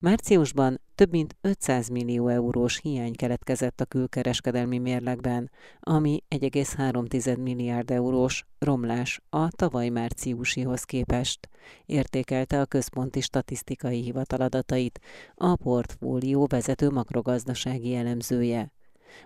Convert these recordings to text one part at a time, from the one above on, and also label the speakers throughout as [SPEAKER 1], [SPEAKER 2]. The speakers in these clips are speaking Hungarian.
[SPEAKER 1] Márciusban több mint 500 millió eurós hiány keletkezett a külkereskedelmi mérlegben, ami 1,3 milliárd eurós romlás a tavaly márciusihoz képest, értékelte a Központi Statisztikai Hivatal adatait a portfólió vezető makrogazdasági elemzője.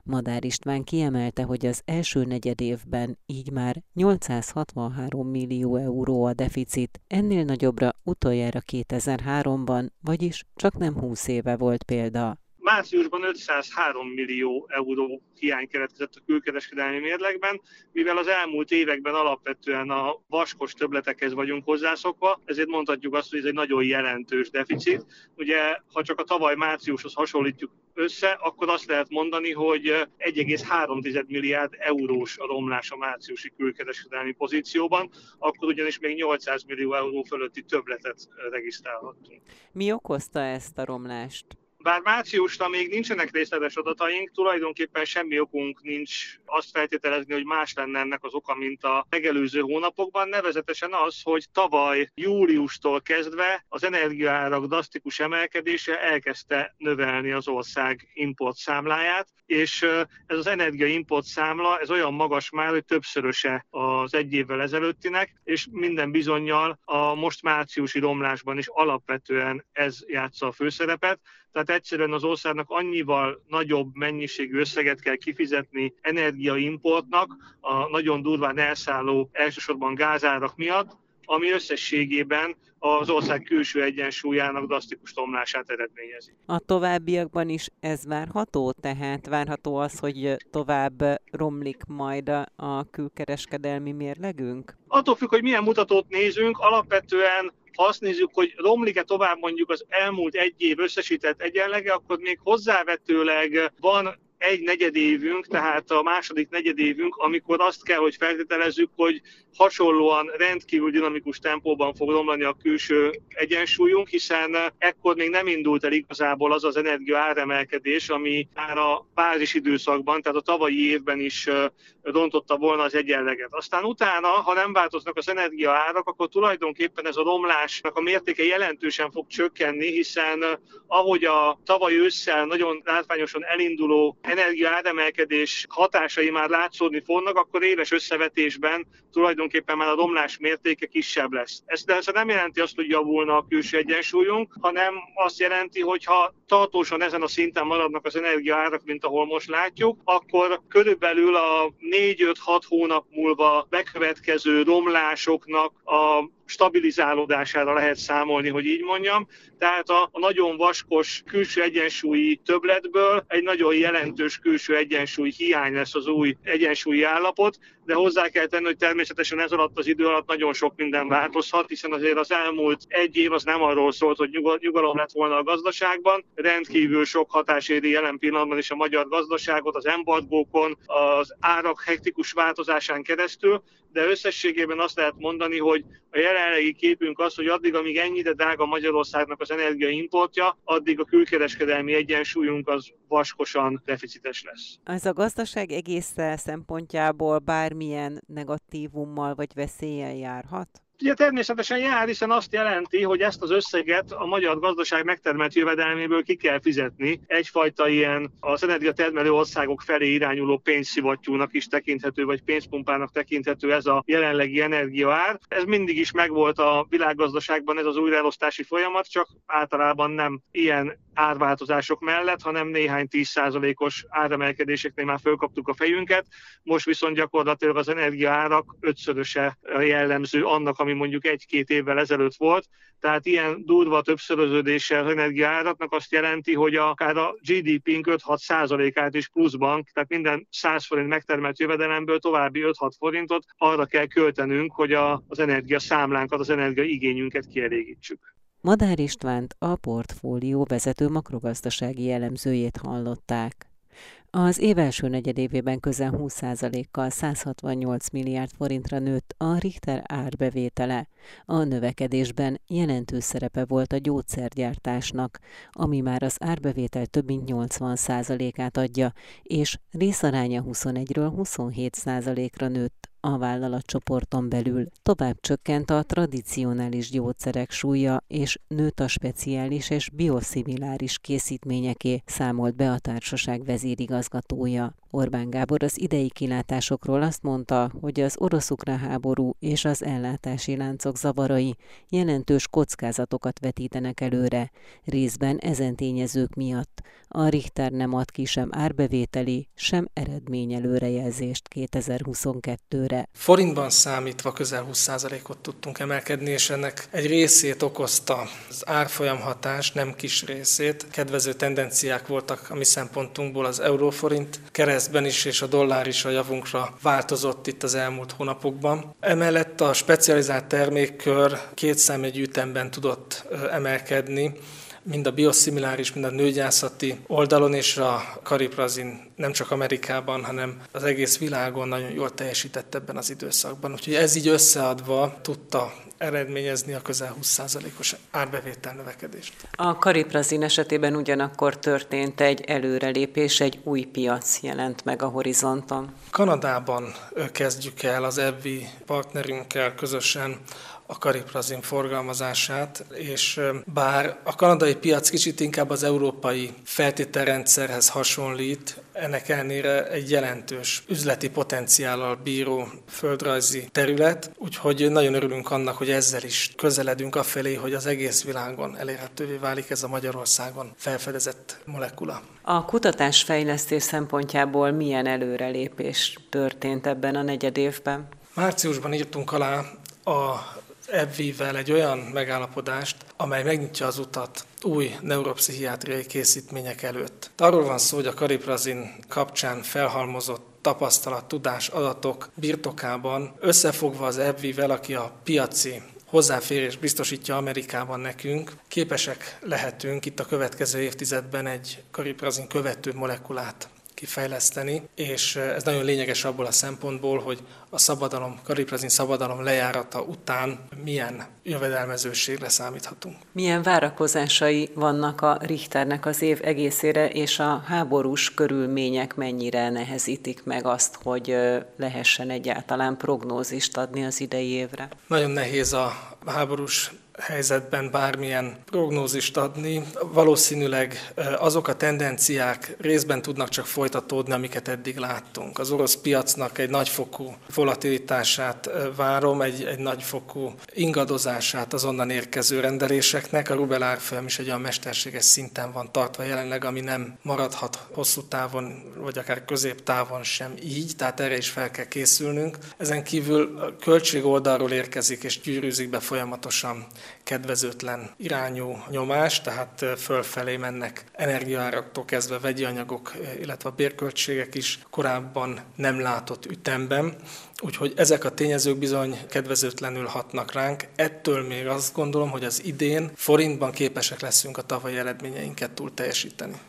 [SPEAKER 1] Madár István kiemelte, hogy az első negyed évben így már 863 millió euró a deficit, ennél nagyobbra utoljára 2003-ban, vagyis csak nem 20 éve volt példa.
[SPEAKER 2] Márciusban 503 millió euró hiány keletkezett a külkereskedelmi mérlegben, mivel az elmúlt években alapvetően a vaskos töbletekhez vagyunk hozzászokva, ezért mondhatjuk azt, hogy ez egy nagyon jelentős deficit. Ugye, ha csak a tavaly márciushoz hasonlítjuk össze, akkor azt lehet mondani, hogy 1,3 milliárd eurós a romlás a márciusi külkereskedelmi pozícióban, akkor ugyanis még 800 millió euró fölötti többletet regisztrálhattunk.
[SPEAKER 1] Mi okozta ezt a romlást?
[SPEAKER 2] Bár márciusra még nincsenek részletes adataink, tulajdonképpen semmi okunk nincs azt feltételezni, hogy más lenne ennek az oka, mint a megelőző hónapokban, nevezetesen az, hogy tavaly júliustól kezdve az energiaárak drasztikus emelkedése elkezdte növelni az ország import számláját, és ez az energia import számla, ez olyan magas már, hogy többszöröse az egy évvel ezelőttinek, és minden bizonyal a most márciusi romlásban is alapvetően ez játsza a főszerepet. Tehát egyszerűen az országnak annyival nagyobb mennyiségű összeget kell kifizetni energiaimportnak a nagyon durván elszálló elsősorban gázárak miatt, ami összességében az ország külső egyensúlyának drasztikus tomlását eredményezi.
[SPEAKER 1] A továbbiakban is ez várható? Tehát várható az, hogy tovább romlik majd a külkereskedelmi mérlegünk?
[SPEAKER 2] Attól függ, hogy milyen mutatót nézünk, alapvetően ha azt nézzük, hogy romlik-e tovább mondjuk az elmúlt egy év összesített egyenlege, akkor még hozzávetőleg van egy negyedévünk, tehát a második negyedévünk, amikor azt kell, hogy feltételezzük, hogy hasonlóan rendkívül dinamikus tempóban fog romlani a külső egyensúlyunk, hiszen ekkor még nem indult el igazából az az energia áremelkedés, ami már a bázis időszakban, tehát a tavalyi évben is rontotta volna az egyenleget. Aztán utána, ha nem változnak az energia árak, akkor tulajdonképpen ez a romlásnak a mértéke jelentősen fog csökkenni, hiszen ahogy a tavaly ősszel nagyon látványosan elinduló energia áremelkedés hatásai már látszódni fognak, akkor éves összevetésben tulajdonképpen már a romlás mértéke kisebb lesz. Ez ez nem jelenti azt, hogy javulna a külső egyensúlyunk, hanem azt jelenti, hogy ha tartósan ezen a szinten maradnak az energiaárak, mint ahol most látjuk, akkor körülbelül a 4-5-6 hónap múlva bekövetkező romlásoknak a stabilizálódására lehet számolni, hogy így mondjam. Tehát a, a nagyon vaskos külső egyensúlyi többletből egy nagyon jelentős külső egyensúly hiány lesz az új egyensúlyi állapot, de hozzá kell tenni, hogy természetesen ez alatt az idő alatt nagyon sok minden változhat, hiszen azért az elmúlt egy év az nem arról szólt, hogy nyugalom lett volna a gazdaságban, rendkívül sok hatás éri jelen pillanatban is a magyar gazdaságot, az embargókon, az árak hektikus változásán keresztül, de összességében azt lehet mondani, hogy a jelenlegi képünk az, hogy addig, amíg ennyire drága Magyarországnak az energiaimportja, addig a külkereskedelmi egyensúlyunk az vaskosan deficites lesz.
[SPEAKER 1] Ez a gazdaság egész szempontjából bármilyen negatívummal vagy veszéllyel járhat?
[SPEAKER 2] Ugye természetesen jár, hiszen azt jelenti, hogy ezt az összeget a magyar gazdaság megtermelt jövedelméből ki kell fizetni. Egyfajta ilyen az energiatermelő országok felé irányuló pénzszivattyúnak is tekinthető, vagy pénzpumpának tekinthető ez a jelenlegi energiaár. Ez mindig is megvolt a világgazdaságban ez az újraelosztási folyamat, csak általában nem ilyen árváltozások mellett, hanem néhány 10%-os áremelkedéseknél már fölkaptuk a fejünket. Most viszont gyakorlatilag az energiaárak ötszöröse jellemző annak, ami mondjuk egy-két évvel ezelőtt volt. Tehát ilyen durva többszöröződéssel energiaáraknak azt jelenti, hogy akár a GDP-nk 5-6%-át is pluszban, tehát minden 100 forint megtermelt jövedelemből további 5-6 forintot arra kell költenünk, hogy a, az energia számlánkat, az energia igényünket kielégítsük.
[SPEAKER 1] Madár Istvánt a portfólió vezető makrogazdasági elemzőjét hallották. Az év első negyedévében közel 20%-kal 168 milliárd forintra nőtt a Richter árbevétele. A növekedésben jelentős szerepe volt a gyógyszergyártásnak, ami már az árbevétel több mint 80%-át adja, és részaránya 21-ről 27%-ra nőtt a vállalatcsoporton belül. Tovább csökkent a tradicionális gyógyszerek súlya, és nőtt a speciális és bioszimiláris készítményeké, számolt be a társaság vezérigazgatója. Orbán Gábor az idei kilátásokról azt mondta, hogy az orosz-ukrán háború és az ellátási láncok zavarai jelentős kockázatokat vetítenek előre, részben ezen tényezők miatt. A Richter nem ad ki sem árbevételi, sem eredmény előrejelzést 2022-re.
[SPEAKER 3] Forintban számítva közel 20%-ot tudtunk emelkedni, és ennek egy részét okozta az árfolyam hatás, nem kis részét. Kedvező tendenciák voltak a mi szempontunkból az euróforint keresztben is, és a dollár is a javunkra változott itt az elmúlt hónapokban. Emellett a specializált termékkör két számjegy ütemben tudott emelkedni, mind a bioszimiláris, mind a nőgyászati oldalon, és a kariprazin nem csak Amerikában, hanem az egész világon nagyon jól teljesített ebben az időszakban. Úgyhogy ez így összeadva tudta eredményezni a közel 20%-os árbevétel növekedést.
[SPEAKER 1] A kariprazin esetében ugyanakkor történt egy előrelépés, egy új piac jelent meg a horizonton.
[SPEAKER 3] Kanadában kezdjük el az EBVI partnerünkkel közösen a kariprazin forgalmazását, és bár a kanadai piac kicsit inkább az európai feltételrendszerhez hasonlít, ennek ellenére egy jelentős üzleti potenciállal bíró földrajzi terület, úgyhogy nagyon örülünk annak, hogy ezzel is közeledünk afelé, hogy az egész világon elérhetővé válik ez a Magyarországon felfedezett molekula.
[SPEAKER 1] A kutatásfejlesztés szempontjából milyen előrelépés történt ebben a negyed évben?
[SPEAKER 3] Márciusban írtunk alá a ebvivel egy olyan megállapodást, amely megnyitja az utat új neuropszichiátriai készítmények előtt. Arról van szó, hogy a kariprazin kapcsán felhalmozott tapasztalat, tudás, adatok birtokában összefogva az ebvivel, aki a piaci hozzáférés biztosítja Amerikában nekünk, képesek lehetünk itt a következő évtizedben egy kariprazin követő molekulát kifejleszteni, és ez nagyon lényeges abból a szempontból, hogy a szabadalom, kariprazin szabadalom lejárata után milyen jövedelmezőségre számíthatunk.
[SPEAKER 1] Milyen várakozásai vannak a Richternek az év egészére, és a háborús körülmények mennyire nehezítik meg azt, hogy lehessen egyáltalán prognózist adni az idei évre?
[SPEAKER 3] Nagyon nehéz a háborús helyzetben bármilyen prognózist adni. Valószínűleg azok a tendenciák részben tudnak csak folytatódni, amiket eddig láttunk. Az orosz piacnak egy nagyfokú volatilitását várom, egy, egy nagyfokú ingadozását az onnan érkező rendeléseknek. A rubel árfolyam is egy olyan mesterséges szinten van tartva jelenleg, ami nem maradhat hosszú távon, vagy akár középtávon sem így, tehát erre is fel kell készülnünk. Ezen kívül a költség oldalról érkezik és gyűrűzik be folyamatosan kedvezőtlen irányú nyomás, tehát fölfelé mennek energiaáraktól kezdve vegyi anyagok, illetve a bérköltségek is korábban nem látott ütemben. Úgyhogy ezek a tényezők bizony kedvezőtlenül hatnak ránk. Ettől még azt gondolom, hogy az idén forintban képesek leszünk a tavalyi eredményeinket túl teljesíteni.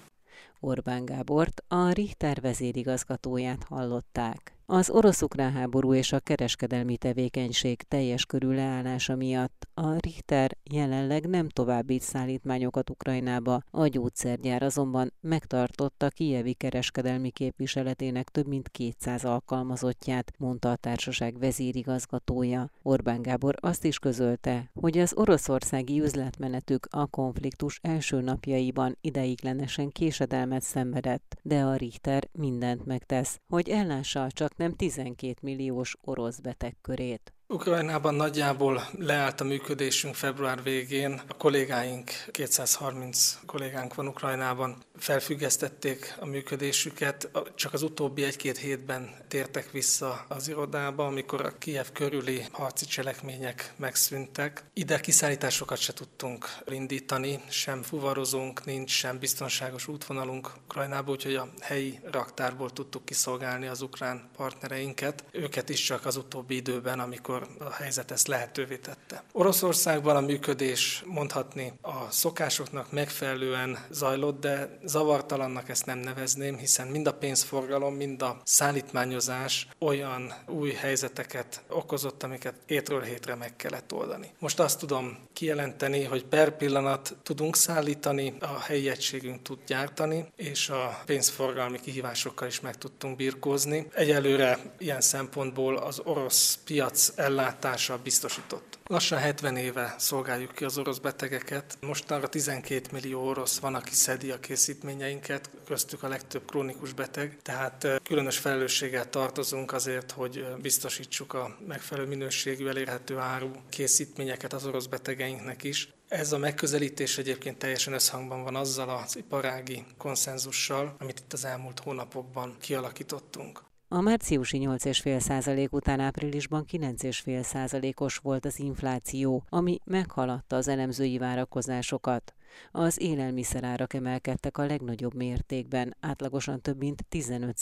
[SPEAKER 1] Orbán Gábort, a Richter vezérigazgatóját hallották. Az orosz-ukrán háború és a kereskedelmi tevékenység teljes körű leállása miatt a Richter jelenleg nem továbbít szállítmányokat Ukrajnába, a gyógyszergyár azonban megtartotta Kijevi kereskedelmi képviseletének több mint 200 alkalmazottját, mondta a társaság vezérigazgatója. Orbán Gábor azt is közölte, hogy az oroszországi üzletmenetük a konfliktus első napjaiban ideiglenesen késedelmet szenvedett, de a Richter mindent megtesz, hogy ellássa csak nem 12 milliós orosz beteg körét.
[SPEAKER 3] Ukrajnában nagyjából leállt a működésünk február végén. A kollégáink, 230 kollégánk van Ukrajnában, felfüggesztették a működésüket. Csak az utóbbi egy-két hétben tértek vissza az irodába, amikor a Kiev körüli harci cselekmények megszűntek. Ide kiszállításokat se tudtunk indítani, sem fuvarozunk, nincs sem biztonságos útvonalunk Ukrajnába, úgyhogy a helyi raktárból tudtuk kiszolgálni az ukrán partnereinket. Őket is csak az utóbbi időben, amikor a helyzet ezt lehetővé tette. Oroszországban a működés mondhatni a szokásoknak megfelelően zajlott, de zavartalannak ezt nem nevezném, hiszen mind a pénzforgalom, mind a szállítmányozás olyan új helyzeteket okozott, amiket hétről hétre meg kellett oldani. Most azt tudom kijelenteni, hogy per pillanat tudunk szállítani, a helyi egységünk tud gyártani, és a pénzforgalmi kihívásokkal is meg tudtunk birkózni. Egyelőre ilyen szempontból az orosz piac ellátása biztosított. Lassan 70 éve szolgáljuk ki az orosz betegeket. Mostanra 12 millió orosz van, aki szedi a készítményeinket, köztük a legtöbb krónikus beteg, tehát különös felelősséggel tartozunk azért, hogy biztosítsuk a megfelelő minőségű, elérhető áru készítményeket az orosz betegeinknek is. Ez a megközelítés egyébként teljesen összhangban van azzal az iparági konszenzussal, amit itt az elmúlt hónapokban kialakítottunk.
[SPEAKER 1] A márciusi 8,5% után áprilisban 9,5%-os volt az infláció, ami meghaladta az elemzői várakozásokat. Az élelmiszerárak emelkedtek a legnagyobb mértékben, átlagosan több mint 15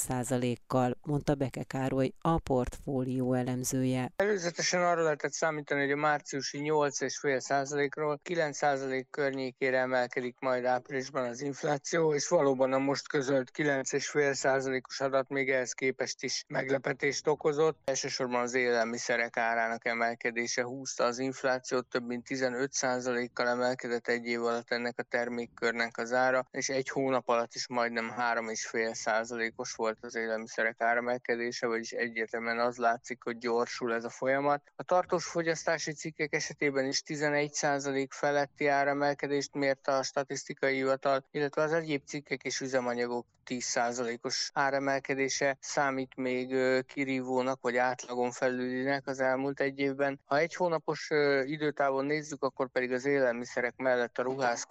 [SPEAKER 1] kal mondta Beke Károly, a portfólió elemzője.
[SPEAKER 4] Előzetesen arra lehetett számítani, hogy a márciusi 8,5%-ról 9% környékére emelkedik majd áprilisban az infláció, és valóban a most közölt 9,5%-os adat még ehhez képest is meglepetést okozott. Elsősorban az élelmiszerek árának emelkedése húzta az inflációt, több mint 15%-kal emelkedett egy év alatt ennek a termékkörnek az ára, és egy hónap alatt is majdnem 3,5 százalékos volt az élelmiszerek áremelkedése, vagyis egyértelműen az látszik, hogy gyorsul ez a folyamat. A tartós fogyasztási cikkek esetében is 11 százalék feletti áremelkedést mért a statisztikai hivatal, illetve az egyéb cikkek és üzemanyagok 10%-os áremelkedése számít még kirívónak vagy átlagon felülinek az elmúlt egy évben. Ha egy hónapos időtávon nézzük, akkor pedig az élelmiszerek mellett a ruházkodási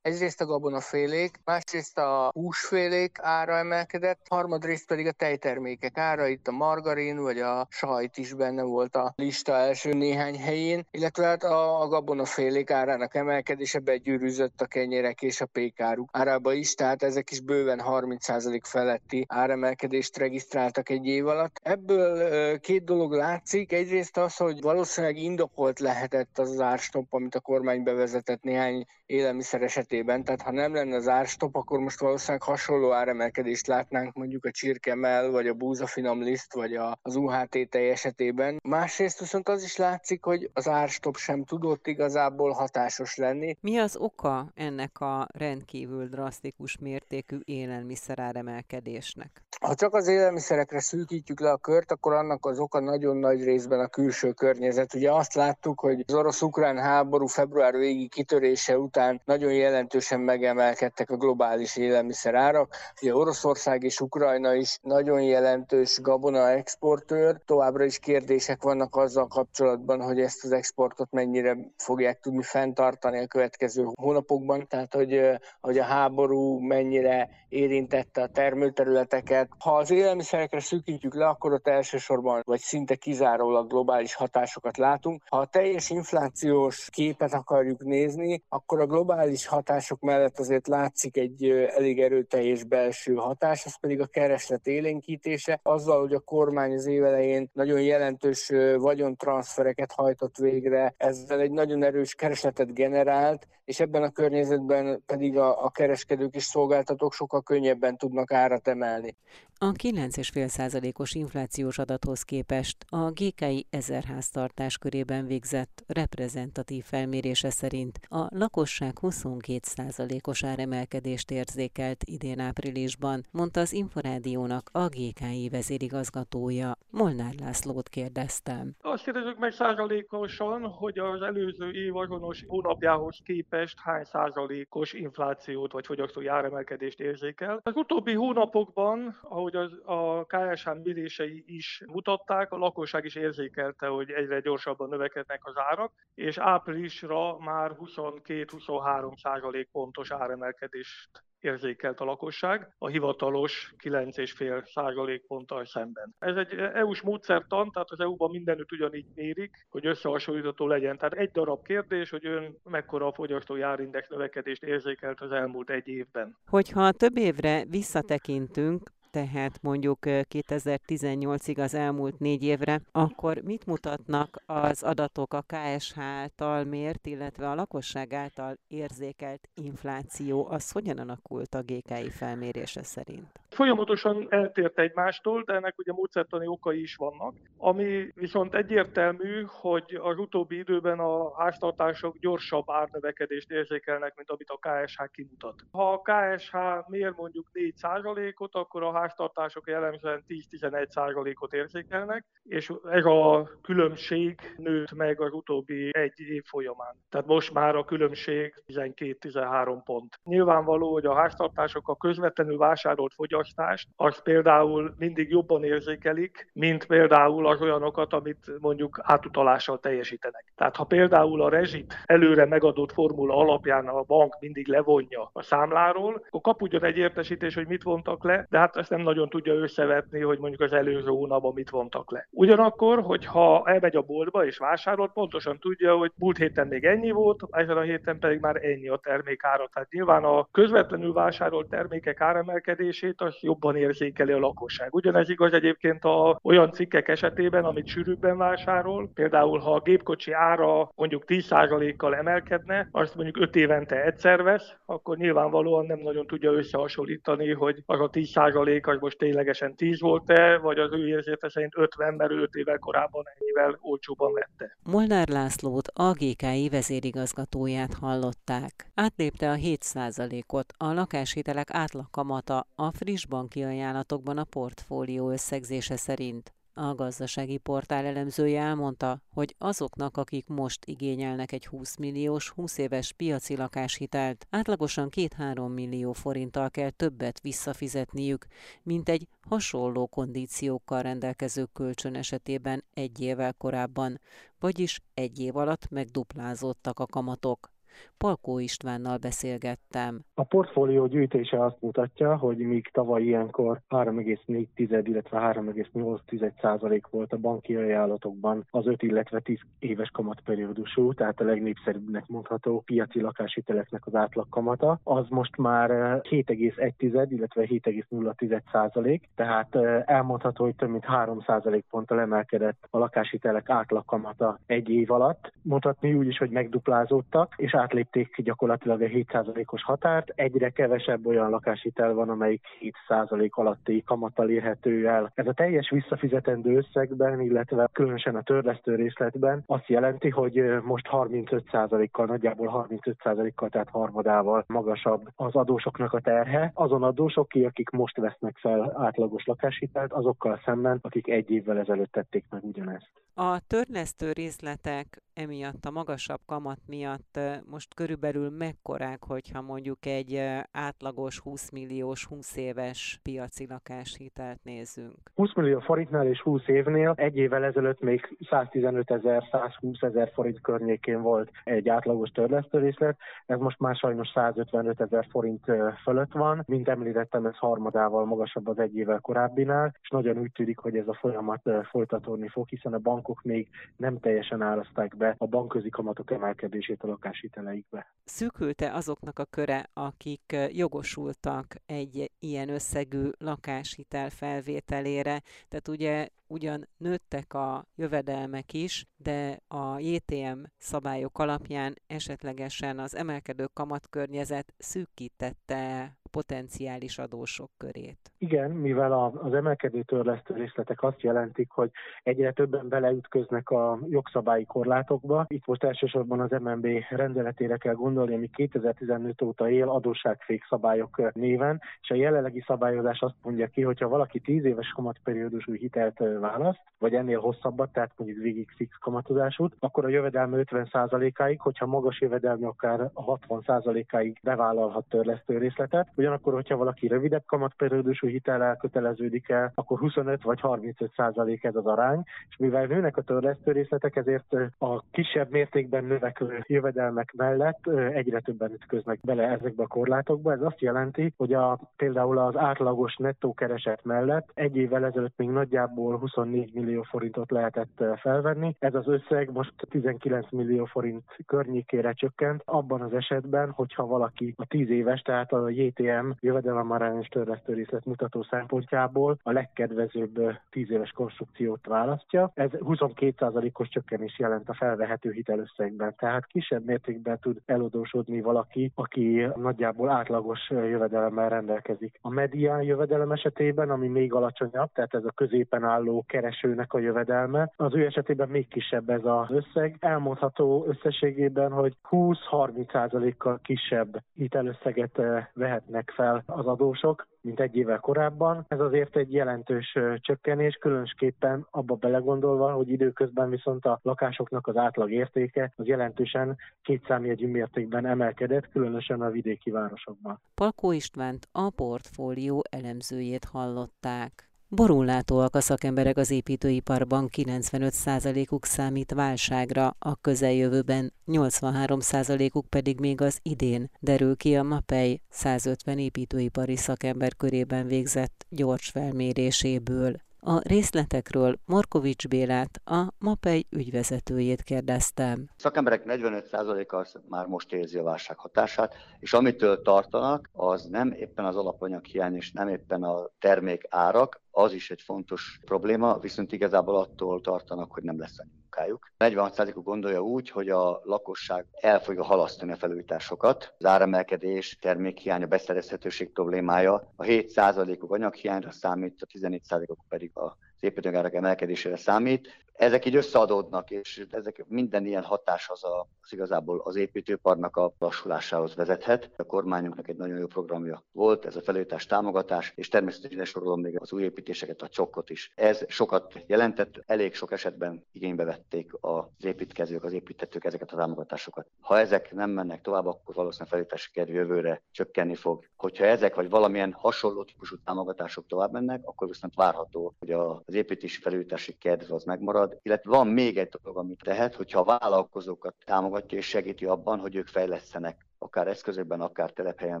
[SPEAKER 4] Egyrészt a gabonafélék, másrészt a húsfélék ára emelkedett, harmadrészt pedig a tejtermékek ára, itt a margarin vagy a sajt is benne volt a lista első néhány helyén, illetve hát a, a gabonafélék árának emelkedése begyűrűzött a kenyérek és a pékáruk árába is, tehát ezek is bőven 30% feletti áremelkedést regisztráltak egy év alatt. Ebből két dolog látszik, egyrészt az, hogy valószínűleg indokolt lehetett az, az árstop, amit a kormány bevezetett néhány élelmiszer esetében, tehát ha nem lenne az árstop, akkor most valószínűleg hasonló áremelkedést látnánk mondjuk a csirkemel, vagy a búzafinom liszt, vagy az UHT tej esetében. Másrészt viszont az is látszik, hogy az árstop sem tudott igazából hatásos lenni.
[SPEAKER 1] Mi az oka ennek a rendkívül drasztikus mértékű élelmiszer áremelkedésnek?
[SPEAKER 4] Ha csak az élelmiszerekre szűkítjük le a kört, akkor annak az oka nagyon nagy részben a külső környezet. Ugye azt láttuk, hogy az orosz-ukrán háború február végi kitörése után nagyon jelentősen megemelkedtek a globális élelmiszerárak. Ugye Oroszország és Ukrajna is nagyon jelentős gabona exportőr. Továbbra is kérdések vannak azzal kapcsolatban, hogy ezt az exportot mennyire fogják tudni fenntartani a következő hónapokban. Tehát, hogy, hogy a háború mennyire érintette a termőterületeket, ha az élelmiszerekre szűkítjük le, akkor ott elsősorban vagy szinte kizárólag globális hatásokat látunk. Ha a teljes inflációs képet akarjuk nézni, akkor a globális hatások mellett azért látszik egy elég erőteljes belső hatás, az pedig a kereslet élénkítése, azzal, hogy a kormány az évelején nagyon jelentős vagyontranszfereket hajtott végre, ezzel egy nagyon erős keresletet generált, és ebben a környezetben pedig a, a kereskedők és szolgáltatók sokkal könnyebben tudnak árat emelni.
[SPEAKER 1] A 9,5%-os inflációs adathoz képest a GKI ezer háztartás körében végzett reprezentatív felmérése szerint a lakosság 22%-os áremelkedést érzékelt idén áprilisban, mondta az Inforádiónak a GKI vezérigazgatója. Molnár Lászlót kérdeztem.
[SPEAKER 5] Azt kérdezzük meg százalékosan, hogy az előző év azonos hónapjához képest hány százalékos inflációt vagy fogyasztói áremelkedést érzékel. Az utóbbi hónapokban, ahogy az, a KSH mérései is mutatták, a lakosság is érzékelte, hogy egyre gyorsabban növekednek az árak, és áprilisra már 22-23 százalék pontos áremelkedést érzékelt a lakosság, a hivatalos 9,5 százalékponttal szemben. Ez egy EU-s módszertan, tehát az EU-ban mindenütt ugyanígy mérik, hogy összehasonlítható legyen. Tehát egy darab kérdés, hogy ön mekkora a fogyasztói árindex növekedést érzékelt az elmúlt egy évben.
[SPEAKER 1] Hogyha több évre visszatekintünk, tehát mondjuk 2018-ig az elmúlt négy évre, akkor mit mutatnak az adatok a KSH által mért, illetve a lakosság által érzékelt infláció? Az hogyan alakult a GKI felmérése szerint?
[SPEAKER 5] Folyamatosan eltért egymástól, de ennek ugye módszertani okai is vannak. Ami viszont egyértelmű, hogy az utóbbi időben a háztartások gyorsabb árnövekedést érzékelnek, mint amit a KSH kimutat. Ha a KSH mér mondjuk 4%-ot, akkor a háztartások jellemzően 10-11%-ot érzékelnek, és ez a különbség nőtt meg az utóbbi egy év folyamán. Tehát most már a különbség 12-13 pont. Nyilvánvaló, hogy a háztartások a közvetlenül vásárolt fogyasztást, azt például mindig jobban érzékelik, mint például az olyanokat, amit mondjuk átutalással teljesítenek. Tehát ha például a rezsit előre megadott formula alapján a bank mindig levonja a számláról, akkor kap ugyan egy értesítés, hogy mit vontak le, de hát ezt nem nagyon tudja összevetni, hogy mondjuk az előző hónapban mit vontak le. Ugyanakkor, hogyha elmegy a boltba és vásárol, pontosan tudja, hogy múlt héten még ennyi volt, ezen a héten pedig már ennyi a termék ára. Tehát nyilván a közvetlenül vásárolt termékek áremelkedését az jobban érzékeli a lakosság. Ugyanez igaz egyébként a olyan cikkek esetében, amit sűrűbben vásárol. Például, ha a gépkocsi ára mondjuk 10%-kal emelkedne, azt mondjuk 5 évente egyszer vesz, akkor nyilvánvalóan nem nagyon tudja összehasonlítani, hogy az a 10% az most ténylegesen 10 volt-e, vagy az ő érzése szerint 50, mert 5 évvel korábban ennyivel olcsóban vette.
[SPEAKER 1] Molnár Lászlót, a GKI vezérigazgatóját hallották. Átlépte a 7%-ot a lakáshitelek átlagkamata a friss banki ajánlatokban a portfólió összegzése szerint. A gazdasági portál elemzője elmondta, hogy azoknak, akik most igényelnek egy 20 milliós, 20 éves piaci lakáshitelt, átlagosan 2-3 millió forinttal kell többet visszafizetniük, mint egy hasonló kondíciókkal rendelkező kölcsön esetében egy évvel korábban, vagyis egy év alatt megduplázódtak a kamatok. Palkó Istvánnal beszélgettem.
[SPEAKER 6] A portfólió gyűjtése azt mutatja, hogy míg tavaly ilyenkor 3,4, illetve 3,8 százalék volt a banki ajánlatokban az 5, illetve 10 éves kamatperiódusú, tehát a legnépszerűbbnek mondható piaci lakáshiteleknek az átlagkamata, az most már 7,1, illetve 7,0 százalék, tehát elmondható, hogy több mint 3 százalék ponttal emelkedett a lakáshitelek átlagkamata egy év alatt. Mondhatni úgy is, hogy megduplázódtak, és átlépték gyakorlatilag a 7%-os határt. Egyre kevesebb olyan lakáshitel van, amelyik 7% alatti kamattal érhető el. Ez a teljes visszafizetendő összegben, illetve különösen a törlesztő részletben azt jelenti, hogy most 35%-kal, nagyjából 35%-kal, tehát harmadával magasabb az adósoknak a terhe. Azon adósok, akik most vesznek fel átlagos lakáshitelt, azokkal szemben, akik egy évvel ezelőtt tették meg ugyanezt.
[SPEAKER 1] A törlesztő részletek emiatt a magasabb kamat miatt most körülbelül mekkorák, hogyha mondjuk egy átlagos 20 milliós, 20 éves piaci lakáshitelt nézzünk?
[SPEAKER 6] 20 millió forintnál és 20 évnél egy évvel ezelőtt még 115 ezer, 120 ezer forint környékén volt egy átlagos törlesztőrészlet, ez most már sajnos 155 ezer forint fölött van. Mint említettem, ez harmadával magasabb az egy évvel korábbinál, és nagyon úgy tűnik, hogy ez a folyamat folytatódni fog, hiszen a bankok még nem teljesen áraszták be a bankközi kamatok emelkedését a lakáshiteleikbe.
[SPEAKER 1] Szűkülte azoknak a köre, akik jogosultak egy ilyen összegű lakáshitel felvételére, tehát ugye ugyan nőttek a jövedelmek is, de a JTM szabályok alapján esetlegesen az emelkedő kamatkörnyezet szűkítette potenciális adósok körét.
[SPEAKER 6] Igen, mivel az emelkedő törlesztő részletek azt jelentik, hogy egyre többen beleütköznek a jogszabályi korlátokba. Itt most elsősorban az MNB rendeletére kell gondolni, ami 2015 óta él adósságfék szabályok néven, és a jelenlegi szabályozás azt mondja ki, hogyha valaki 10 éves kamatperiódusú hitelt választ, vagy ennél hosszabbat, tehát mondjuk végig fix kamatozásút, akkor a jövedelme 50%-áig, hogyha magas jövedelme akár 60%-áig bevállalhat törlesztő részletet. Ugyanakkor, hogyha valaki rövidebb kamatperiódusú hitel köteleződik el, akkor 25 vagy 35 százalék ez az arány, és mivel nőnek a törlesztő részletek, ezért a kisebb mértékben növekvő jövedelmek mellett egyre többen ütköznek bele ezekbe a korlátokba. Ez azt jelenti, hogy a, például az átlagos nettó kereset mellett egy évvel ezelőtt még nagyjából 24 millió forintot lehetett felvenni. Ez az összeg most 19 millió forint környékére csökkent, abban az esetben, hogyha valaki a 10 éves, tehát a JTM jövedelemarányos törlesztő részlet mutató szempontjából a legkedvezőbb 10 éves konstrukciót választja. Ez 22%-os csökkenés jelent a felvehető hitelösszegben, tehát kisebb mértékben tud elodósodni valaki, aki nagyjából átlagos jövedelemmel rendelkezik. A medián jövedelem esetében, ami még alacsonyabb, tehát ez a középen álló keresőnek a jövedelme, az ő esetében még kisebb ez az összeg. Elmondható összességében, hogy 20-30%-kal kisebb hitelösszeget vehetnek vesznek fel az adósok, mint egy évvel korábban. Ez azért egy jelentős csökkenés, különösképpen abba belegondolva, hogy időközben viszont a lakásoknak az átlag értéke az jelentősen kétszámjegyű mértékben emelkedett, különösen a vidéki városokban.
[SPEAKER 1] Palkó Istvánt a portfólió elemzőjét hallották. Borullátóak a szakemberek az építőiparban, 95%-uk számít válságra, a közeljövőben 83%-uk pedig még az idén, derül ki a MAPEI 150 építőipari szakember körében végzett gyors felméréséből. A részletekről Markovics Bélát, a MAPEI ügyvezetőjét kérdeztem.
[SPEAKER 7] Szakemberek 45%-a már most érzi a válság hatását, és amitől tartanak, az nem éppen az alapanyag hiány, és nem éppen a termék árak, az is egy fontos probléma, viszont igazából attól tartanak, hogy nem lesz annyi munkájuk. 46%-uk gondolja úgy, hogy a lakosság el fogja halasztani a felújításokat. Az áremelkedés, termékhiány, a beszerezhetőség problémája, a 7%-uk anyaghiányra számít, a 14%-uk pedig a építőgárak emelkedésére számít. Ezek így összeadódnak, és ezek minden ilyen hatás az, a, az igazából az építőparnak a lassulásához vezethet. A kormányunknak egy nagyon jó programja volt, ez a felújítás támogatás, és természetesen sorolom még az új építéseket, a csokkot is. Ez sokat jelentett, elég sok esetben igénybe vették az építkezők, az építetők ezeket a támogatásokat. Ha ezek nem mennek tovább, akkor valószínűleg felújítási kedv jövőre csökkenni fog. Hogyha ezek vagy valamilyen hasonló típusú támogatások tovább mennek, akkor viszont várható, hogy az építési felújítási kedv az megmarad, marad, illetve van még egy dolog, amit tehet, hogyha a vállalkozókat támogatja és segíti abban, hogy ők fejlesztenek akár eszközökben, akár telephelyen,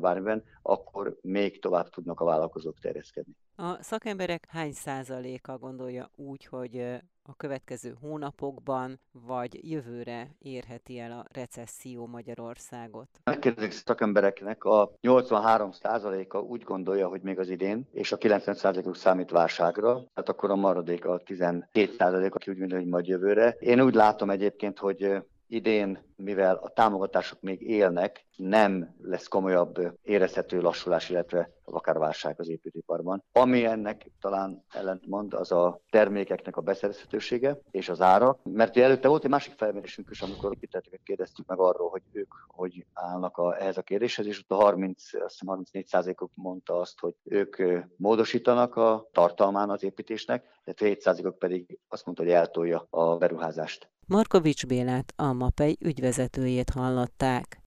[SPEAKER 7] bármiben, akkor még tovább tudnak a vállalkozók terjeszkedni.
[SPEAKER 1] A szakemberek hány százaléka gondolja úgy, hogy a következő hónapokban vagy jövőre érheti el a recesszió Magyarországot?
[SPEAKER 7] Megkérdezik szakembereknek a 83 százaléka úgy gondolja, hogy még az idén, és a 90 százalékuk számít válságra, tehát akkor a maradék a 12 százalék, aki úgy gondolja, hogy majd jövőre. Én úgy látom egyébként, hogy idén, mivel a támogatások még élnek, nem lesz komolyabb érezhető lassulás, illetve akár válság az építőiparban. Ami ennek talán ellentmond, az a termékeknek a beszerezhetősége és az ára, mert előtte volt egy másik felmérésünk is, amikor építőket kérdeztük meg arról, hogy ők hogy állnak a, ehhez a kérdéshez, és ott a 30, azt hiszem 34 százalékok mondta azt, hogy ők módosítanak a tartalmán az építésnek, de 7 százalékok pedig azt mondta, hogy eltolja a beruházást.
[SPEAKER 1] Markovics Bélát, a MAPEI ügyvezetőjét hallották.